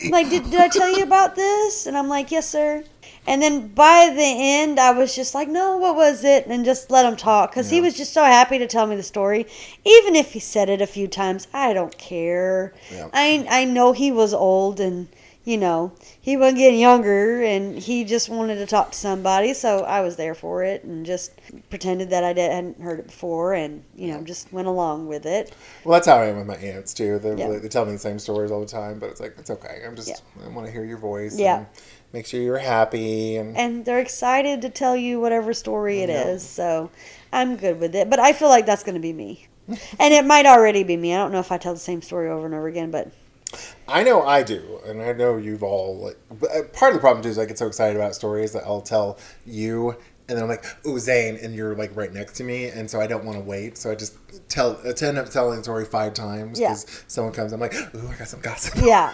Like, did, did I tell you about this? And I'm like, yes, sir. And then by the end, I was just like, no, what was it? And just let him talk because he was just so happy to tell me the story. Even if he said it a few times, I don't care. Yeah. I, I know he was old and, you know, he wasn't getting younger and he just wanted to talk to somebody. So I was there for it and just pretended that I did, hadn't heard it before and, you know, just went along with it. Well, that's how I am with my aunts too. They, Yeah. they tell me the same stories all the time, but it's like it's okay. I'm just Yeah. I want to hear your voice. Yeah. And make sure you're happy and and they're excited to tell you whatever story it is. So I'm good with it. But I feel like that's going to be me. and it might already be me. I don't know if I tell the same story over and over again, but I know I do, and I know you've all like. Uh, part of the problem too is I get so excited about stories that I'll tell you, and then I'm like, "Ooh, Zane," and you're like right next to me, and so I don't want to wait, so I just tell, I end up telling the story five times Yeah. because someone comes, I'm like, "Ooh, I got some gossip." yeah.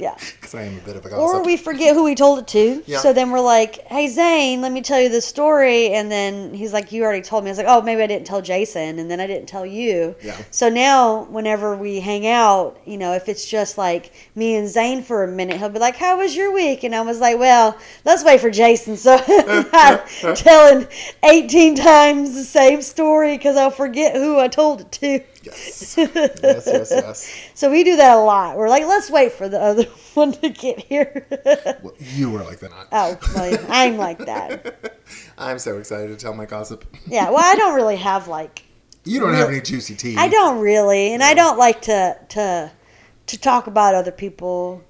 Yeah. because I am a bit of a gossip. Or we forget who we told it to. Yeah. So then we're like, hey, Zane, let me tell you this story. And then he's like, you already told me. I was like, oh, maybe I didn't tell Jason. And then I didn't tell you. Yeah. So now, whenever we hang out, you know, if it's just like me and Zane for a minute, he'll be like, how was your week? And I was like, well, let's wait for Jason. So I'm not telling 18 times the same story because I'll forget who I told it to. yes, yes, yes, yes. So we do that a lot. We're like, let's wait for the other one to get here. Well, you were like that. oh, well, I'm like that. I'm so excited to tell my gossip. Yeah. Well, I don't really have like You don't have any juicy tea. I don't really, and I don't like to to to talk about other people.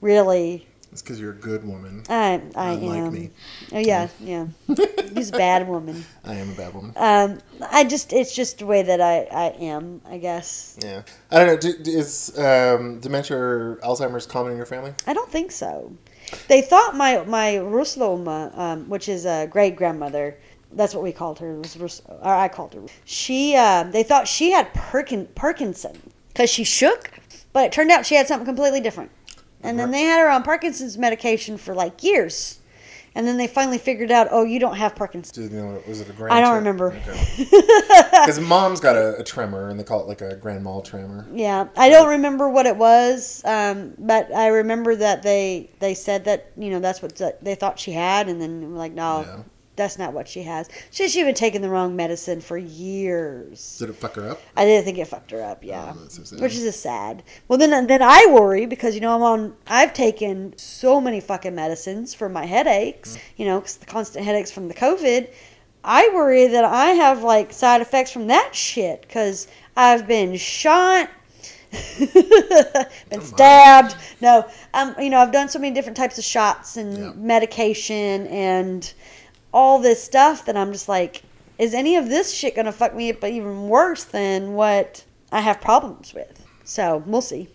Really, It's because you're a good woman. I I Unlike am. me. Oh yeah, yeah. He's a bad woman. I am a bad woman. Um, I just it's just the way that I I am. I guess Yeah, I don't know. Do, do- is um, dementia or Alzheimer's common in your family? I don't think so. They thought my my Rusloma, um, which is a great grandmother. That's what we called her. Was Rus- or I called her. She. Uh, they thought she had Parkin, Parkinson because she shook, but it turned out she had something completely different. And then they had her on Parkinson's medication for like years, and then they finally figured out, oh, you don't have Parkinson's. Do you know, was it a grand? I don't remember. Because mom's got a, a tremor, and they call it like a grand mal tremor. Yeah, I don't remember what it was, um, but I remember that they they said that you know that's what they thought she had, and then like, no, Yeah. That's not what she has. She she'd been taking the wrong medicine for years. Did it fuck her up? I didn't think it fucked her up. Yeah, Oh, so which is sad. Well, then then I worry because you know I'm on. I've taken so many fucking medicines for my headaches. Mm. You know, 'cause the constant headaches from the COVID. I worry that I have like side effects from that shit because I've been shot. been stabbed. No, um, you know, I've done so many different types of shots and Yeah. medication and all this stuff that I'm just like, is any of this shit gonna fuck me up even worse than what I have problems with? So we'll see.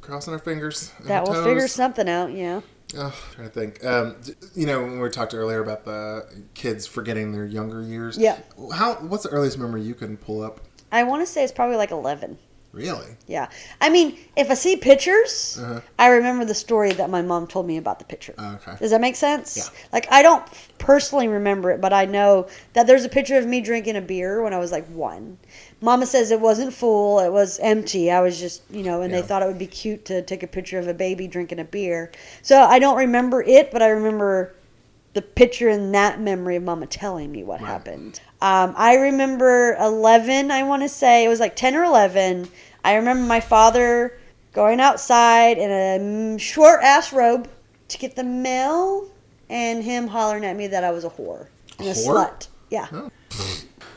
Crossing our fingers. and That will figure something out. Yeah. Oh, trying to think. Um, you know, when we talked earlier about the kids forgetting their younger years. Yeah. How? What's the earliest memory you can pull up? I want to say it's probably like 11. Really? Yeah. I mean, if I see pictures, Uh-huh. I remember the story that my mom told me about the picture. Okay. Does that make sense? Yeah. Like, I don't personally remember it, but I know that there's a picture of me drinking a beer when I was like one. Mama says it wasn't full, it was empty. I was just, you know, and Yeah. they thought it would be cute to take a picture of a baby drinking a beer. So I don't remember it, but I remember the picture in that memory of Mama telling me what Right. happened. Um, I remember 11, I want to say. It was like 10 or 11. I remember my father going outside in a mm, short ass robe to get the mail and him hollering at me that I was a whore and a Whore? slut. Yeah. Oh.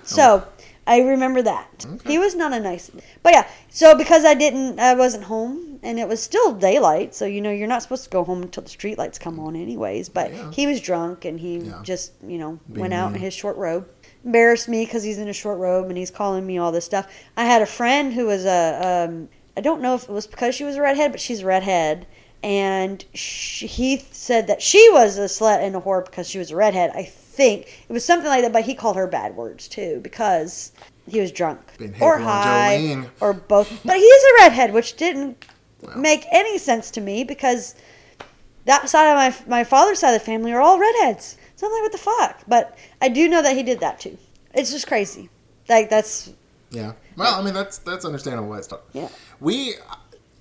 So I remember that. He was not a nice, but yeah. So because I didn't, I wasn't home, and it was still daylight. So you know, you're not supposed to go home until the street lights come on, anyways. But Yeah. he was drunk, and he Yeah. just, you know, Being went out in his short robe. Embarrassed me because he's in a short robe and he's calling me all this stuff. I had a friend who was a, um, I don't know if it was because she was a redhead, but she's a redhead. And she, he said that she was a slut and a whore because she was a redhead. I think it was something like that, but he called her bad words too because he was drunk or high Jolene. or both. But he's a redhead, which didn't Wow. make any sense to me because that side of my my father's side of the family are all redheads. So I'm like, what the fuck? But I do know that he did that too. It's just crazy. Like that's Yeah. Well, I mean that's that's understandable why it's tough. Yeah. We,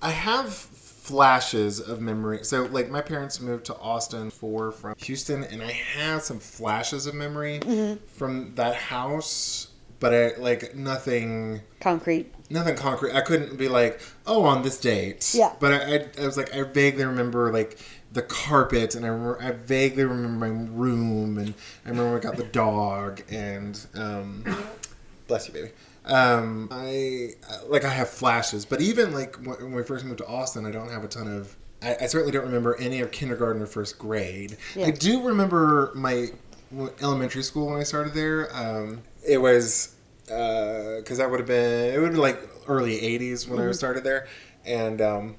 I have flashes of memory. So like my parents moved to Austin for from Houston, and I have some flashes of memory Mm-hmm. from that house, but I like nothing. concrete. Nothing concrete. I couldn't be like, oh, on this date. Yeah. But I, I, I was like, I vaguely remember like the carpet, and I, remember, I vaguely remember my room, and I remember I got the dog, and um, bless you, baby. Um, I like I have flashes, but even like when we first moved to Austin, I don't have a ton of. I, I certainly don't remember any of kindergarten or first grade. Yeah. I do remember my elementary school when I started there. Um, it was because that would have been it would be like early '80s when I started there, and um,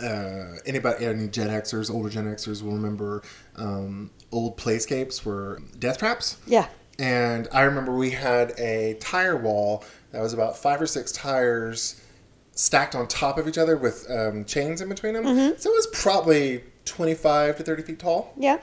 uh, anybody any Gen Xers, older Gen Xers will remember um, old playscapes were death traps. Yeah. And I remember we had a tire wall that was about five or six tires stacked on top of each other with um, chains in between them. Mm-hmm. So it was probably 25 to 30 feet tall. Yeah.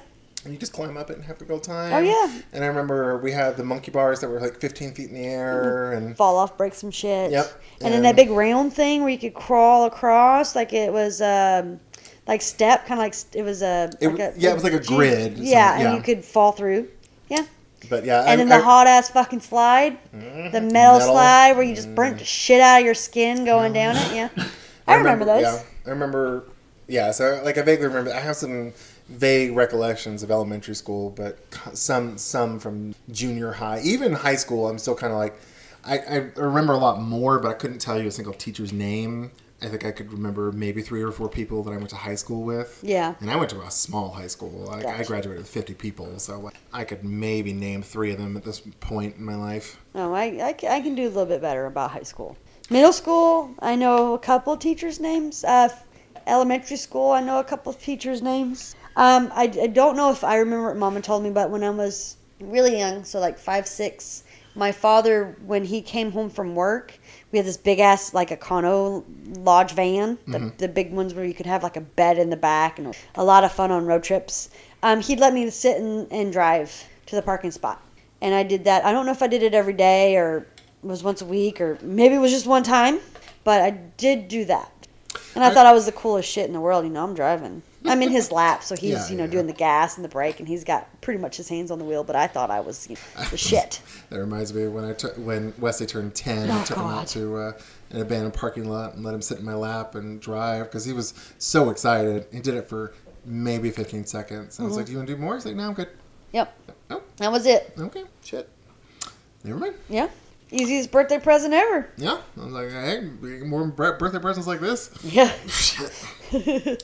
And you just climb up it and have a good time. Oh, yeah. And I remember we had the monkey bars that were like 15 feet in the air. And Fall off, break some shit. Yep. And, then that big round thing where you could crawl across, like it was um, like step, kind of like it was a, It like a yeah, it was like a grid, Yeah, so- and you could fall through. Yeah. but yeah. And I, then the I- Mm-hmm. hot ass fucking slide, the metal, Metal. Mm-hmm. slide where you just burnt the shit out of your skin going down it. Yeah, I, remember, those. Yeah, I remember. Yeah, so like I vaguely remember. I have some vague recollections of elementary school, but some some from junior high, even high school. I'm still kind of like, I, I remember a lot more, but I couldn't tell you a single teacher's name. I think I could remember maybe three or four people that I went to high school with. Yeah. and I went to a small high school. I, I graduated with 50 people, so like, I could maybe name three of them at this point in my life. Oh, I, I, I can do a little bit better about high school. Middle school, I know a couple of teachers' names. Uh, elementary school, I know a couple of teachers' names. Um, I, I don't know if I remember what Mama told me, but when I was really young, so like five, six, my father, when he came home from work, we had this big ass like a Econo lodge van, the, the big ones where you could have like a bed in the back and a lot of fun on road trips. Um, he'd let me sit and, and drive to the parking spot, and I did that. I don't know if I did it every day or it was once a week or maybe it was just one time, but I did do that, and I, I- thought I was the coolest shit in the world. You know, I'm driving. I'm in his lap, so he's Yeah, you know yeah. doing the gas and the brake, and he's got pretty much his hands on the wheel. But I thought I was you know, the shit. That reminds me of when I took when Wesley turned ten. Oh, I took him out to uh, an abandoned parking lot and let him sit in my lap and drive because he was so excited. He did it for maybe 15 seconds. And I was Mm-hmm. like, "Do you want to do more?" He's like, "No, I'm good." Yep, Oh, that was it. okay, shit. Never mind. Yeah, easiest birthday present ever. Yeah, I was like, "Hey, more birthday presents like this." Yeah.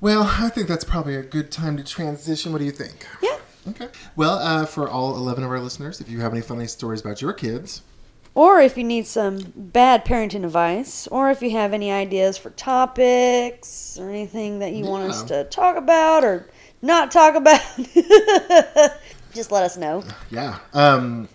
Well, I think that's probably a good time to transition. What do you think? Yeah. Okay. Well, uh, for all 11 of our listeners, if you have any funny stories about your kids, Or if you need some bad parenting advice, or if you have any ideas for topics or anything that you want us to talk about or not talk about, just let us know. yeah. Um,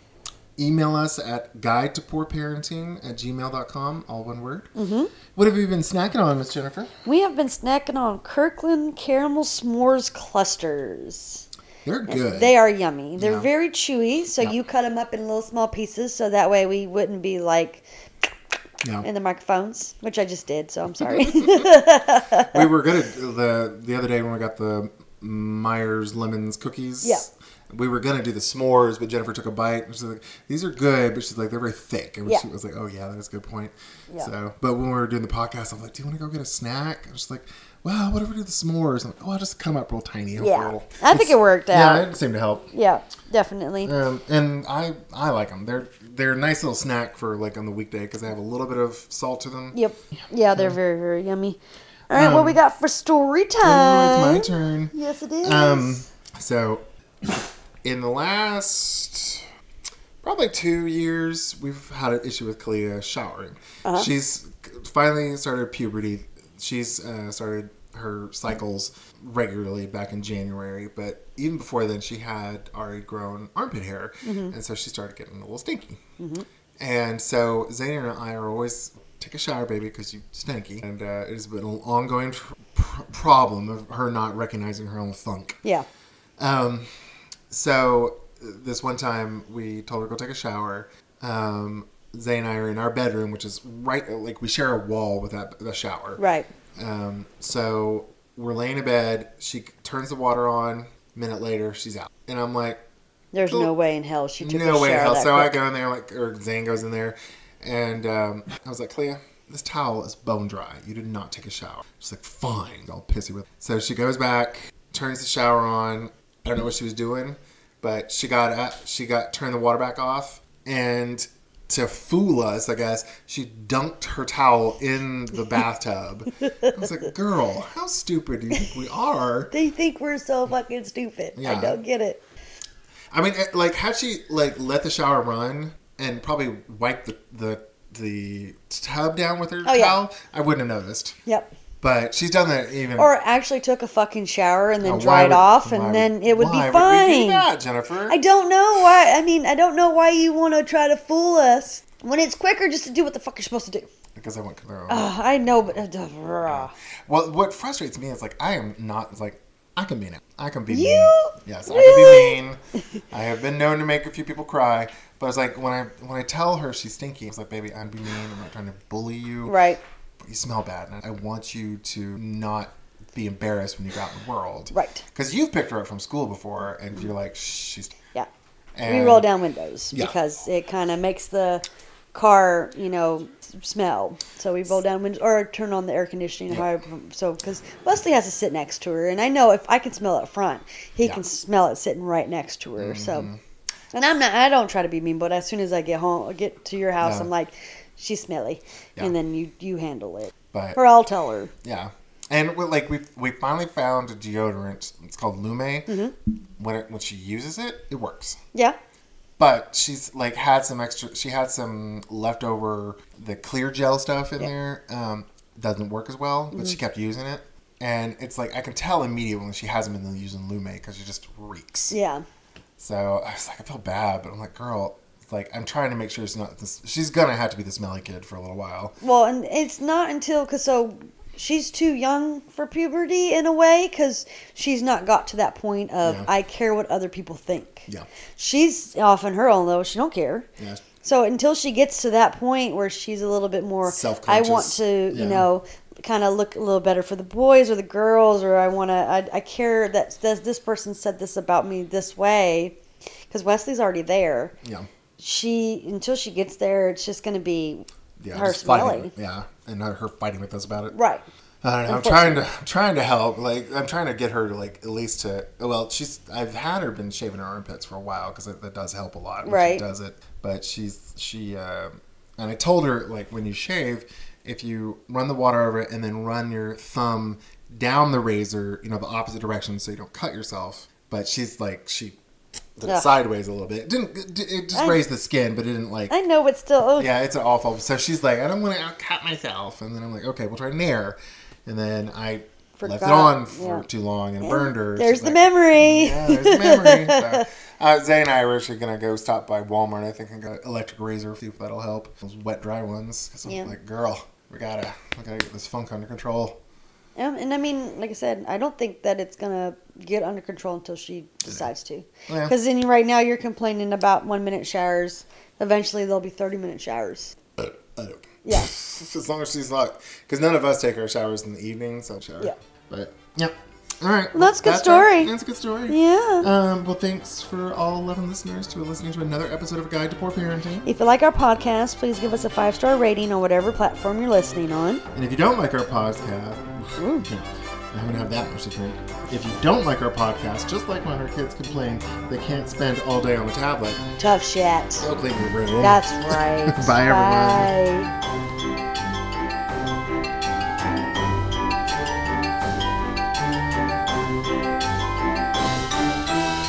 email us at guide to poor parenting at gmail.com, all one word. Mm-hmm. What have you been snacking on, Miss Jennifer? We have been snacking on Kirkland caramel s'mores clusters. They're good. They are yummy. They're Yeah. very chewy, so Yeah. you cut them up in little small pieces, so that way we wouldn't be like yeah. in the microphones, which I just did. So I'm sorry. we were good at the the other day when we got the Myers lemons cookies. Yeah. We were gonna do the s'mores, but Jennifer took a bite and she's like, "These are good," but she's like, "They're very thick." And Yeah. she was like, "Oh yeah, that is a good point." Yeah. So, but when we were doing the podcast, I'm like, "Do you want to go get a snack?" And she's like, "Well, what if we do the s'mores?" I'm like, "Oh, I'll just come up real tiny." Yeah. little." I think it worked out. Yeah, it seemed to help. yeah, definitely. Um, and I I like them. They're they're a nice little snack for like on the weekday because they have a little bit of salt to them. Yep. Yeah, they're very, very yummy. All right, what Um, we got for story Oh, time? it's my turn. Yes, it is. Um, so in the last probably two years, we've had an issue with Kalia showering. Uh-huh. She's finally started puberty. She's uh, started her cycles regularly back in January, but even before then, she had already grown armpit hair, Mm-hmm. and so she started getting a little stinky. And so Zayna and I are always take a shower, baby, because you stinky, and uh, it has been an ongoing pr- problem of her not recognizing her own funk. yeah. Um, so this one time we told her to go take a shower. Um, Zay and I are in our bedroom, which is right like we share a wall with that the shower. Right. Um, so we're laying in bed. She turns the water on. Minute later, she's out, and I'm like, There's Cool. no way in hell she took no a way in hell. So I go in there, like, or Zane goes in there, and um, I was like, Clea, this towel is bone dry. You did not take a shower. She's like, fine. All pissy with. It. So she goes back, turns the shower on. I don't know what she was doing, but she got at, she got turned the water back off, and to fool us, I guess she dunked her towel in the bathtub. I was like, girl, how stupid do you think we are? They think we're so fucking stupid. I don't get it. I mean, like, had she like let the shower run and probably wiped the the, the tub down with her Oh, yeah. towel, I wouldn't have noticed. Yep. But she's done that even. Or actually took a fucking shower and then Now, dried would- off, and would- then it would why be would we do fine. that, Jennifer? I don't know why. I mean, I don't know why you want to try to fool us when it's quicker just to do what the fuck you're supposed to do. because I want control. Ugh, I know, but uh, well, what frustrates me is like I am not it's like I can be an I can be You? mean. Yes, I Really? can be mean. I have been known to make a few people cry. But it's like when I when I tell her she's stinky, it's like, baby, I'm being mean. I'm not trying to bully you. right, you smell bad, and I want you to not be embarrassed when you go out in the world. right, Because you've picked her up from school before, and you're like, she's. yeah. And we roll down windows Yeah. because it kind of makes the car, you know, smell. So we roll down windows or turn on the air conditioning. Yeah. So because Wesley has to sit next to her, and I know if I can smell it up front, he Yeah. Mm-hmm. can smell it sitting right next to her. So, and I'm not. I don't try to be mean, but as soon as I get home, get to your house. I'm like, she's smelly, Yeah. and then you you handle it, But or I'll tell her. yeah, and we like we we finally found a deodorant. It's called Lume. Mm-hmm. When it, when she uses it, it works. Yeah, But she's like had some extra. She had some leftover the clear gel stuff in Yeah. there. Um, doesn't work as well, but Mm-hmm. she kept using it. And it's like I can tell immediately when she hasn't been using Lume because she just reeks. yeah. So I was like, I feel bad, but I'm like, girl, like I'm trying to make sure it's not. This, she's gonna have to be the smelly kid for a little while. Well, and it's not until because so she's too young for puberty in a way because she's not got to that point of Yeah. I care what other people think. Yeah, She's off on her own though; she don't care. yeah, So until she gets to that point where she's a little bit more, Self-conscious. I want to, you know, kind of look a little better for the boys or the girls, or I want to, I, I care that this, this person said this about me this way, because Wesley's already there. Yeah. She until she gets there, it's just going to be Yeah. her smelly. Yeah. And her her fighting with us about it. Right. I don't know. I'm trying to I'm trying to help. Like I'm trying to get her to like at least to. Well, she's I've had her been shaving her armpits for a while because that does help a lot. Right. She does it, but she's she. Uh, and I told her like when you shave, if you run the water over it and then run your thumb down the razor, you know the opposite direction, so you don't cut yourself. But she's like she it sideways a little bit. It didn't it it just I- raised the skin, but it didn't like I know, but still, oh, yeah, it's awful. So she's like, I don't want to cut myself. And then I'm like, okay, we'll try Nair. And then I left it on for yeah. too long and burned her. there's the like, memory. Yeah, there's the memory. so, uh, Zay and I are actually going to go stop by Walmart, I think, and get electric razor, see if that'll help. Those wet, dry ones. Yeah. I'm like, girl, we got to we gotta get this funk under control. Um, and I mean, like I said, I don't think that it's gonna get under control until she decides to. Yeah. Because then right now you're complaining about one minute showers. Eventually there'll be thirty minute showers. I don't. Yeah. as long as she's not. Because none of us take our showers in the evening, so I'll shower. Yeah. But, yeah. All right. Well, that's a good our- story. That's a good story. Yeah. Um, well, thanks for all 11 listeners to listening to another episode of Guide to Poor Parenting. If you like our podcast, please give us a five star rating on whatever platform you're listening on. And if you don't like our podcast, I haven't had that much to drink. If you don't like our podcast, just like when our kids complain they can't spend all day on the tablet, Tough shit. go clean your room. That's right. Bye, everyone. Bye.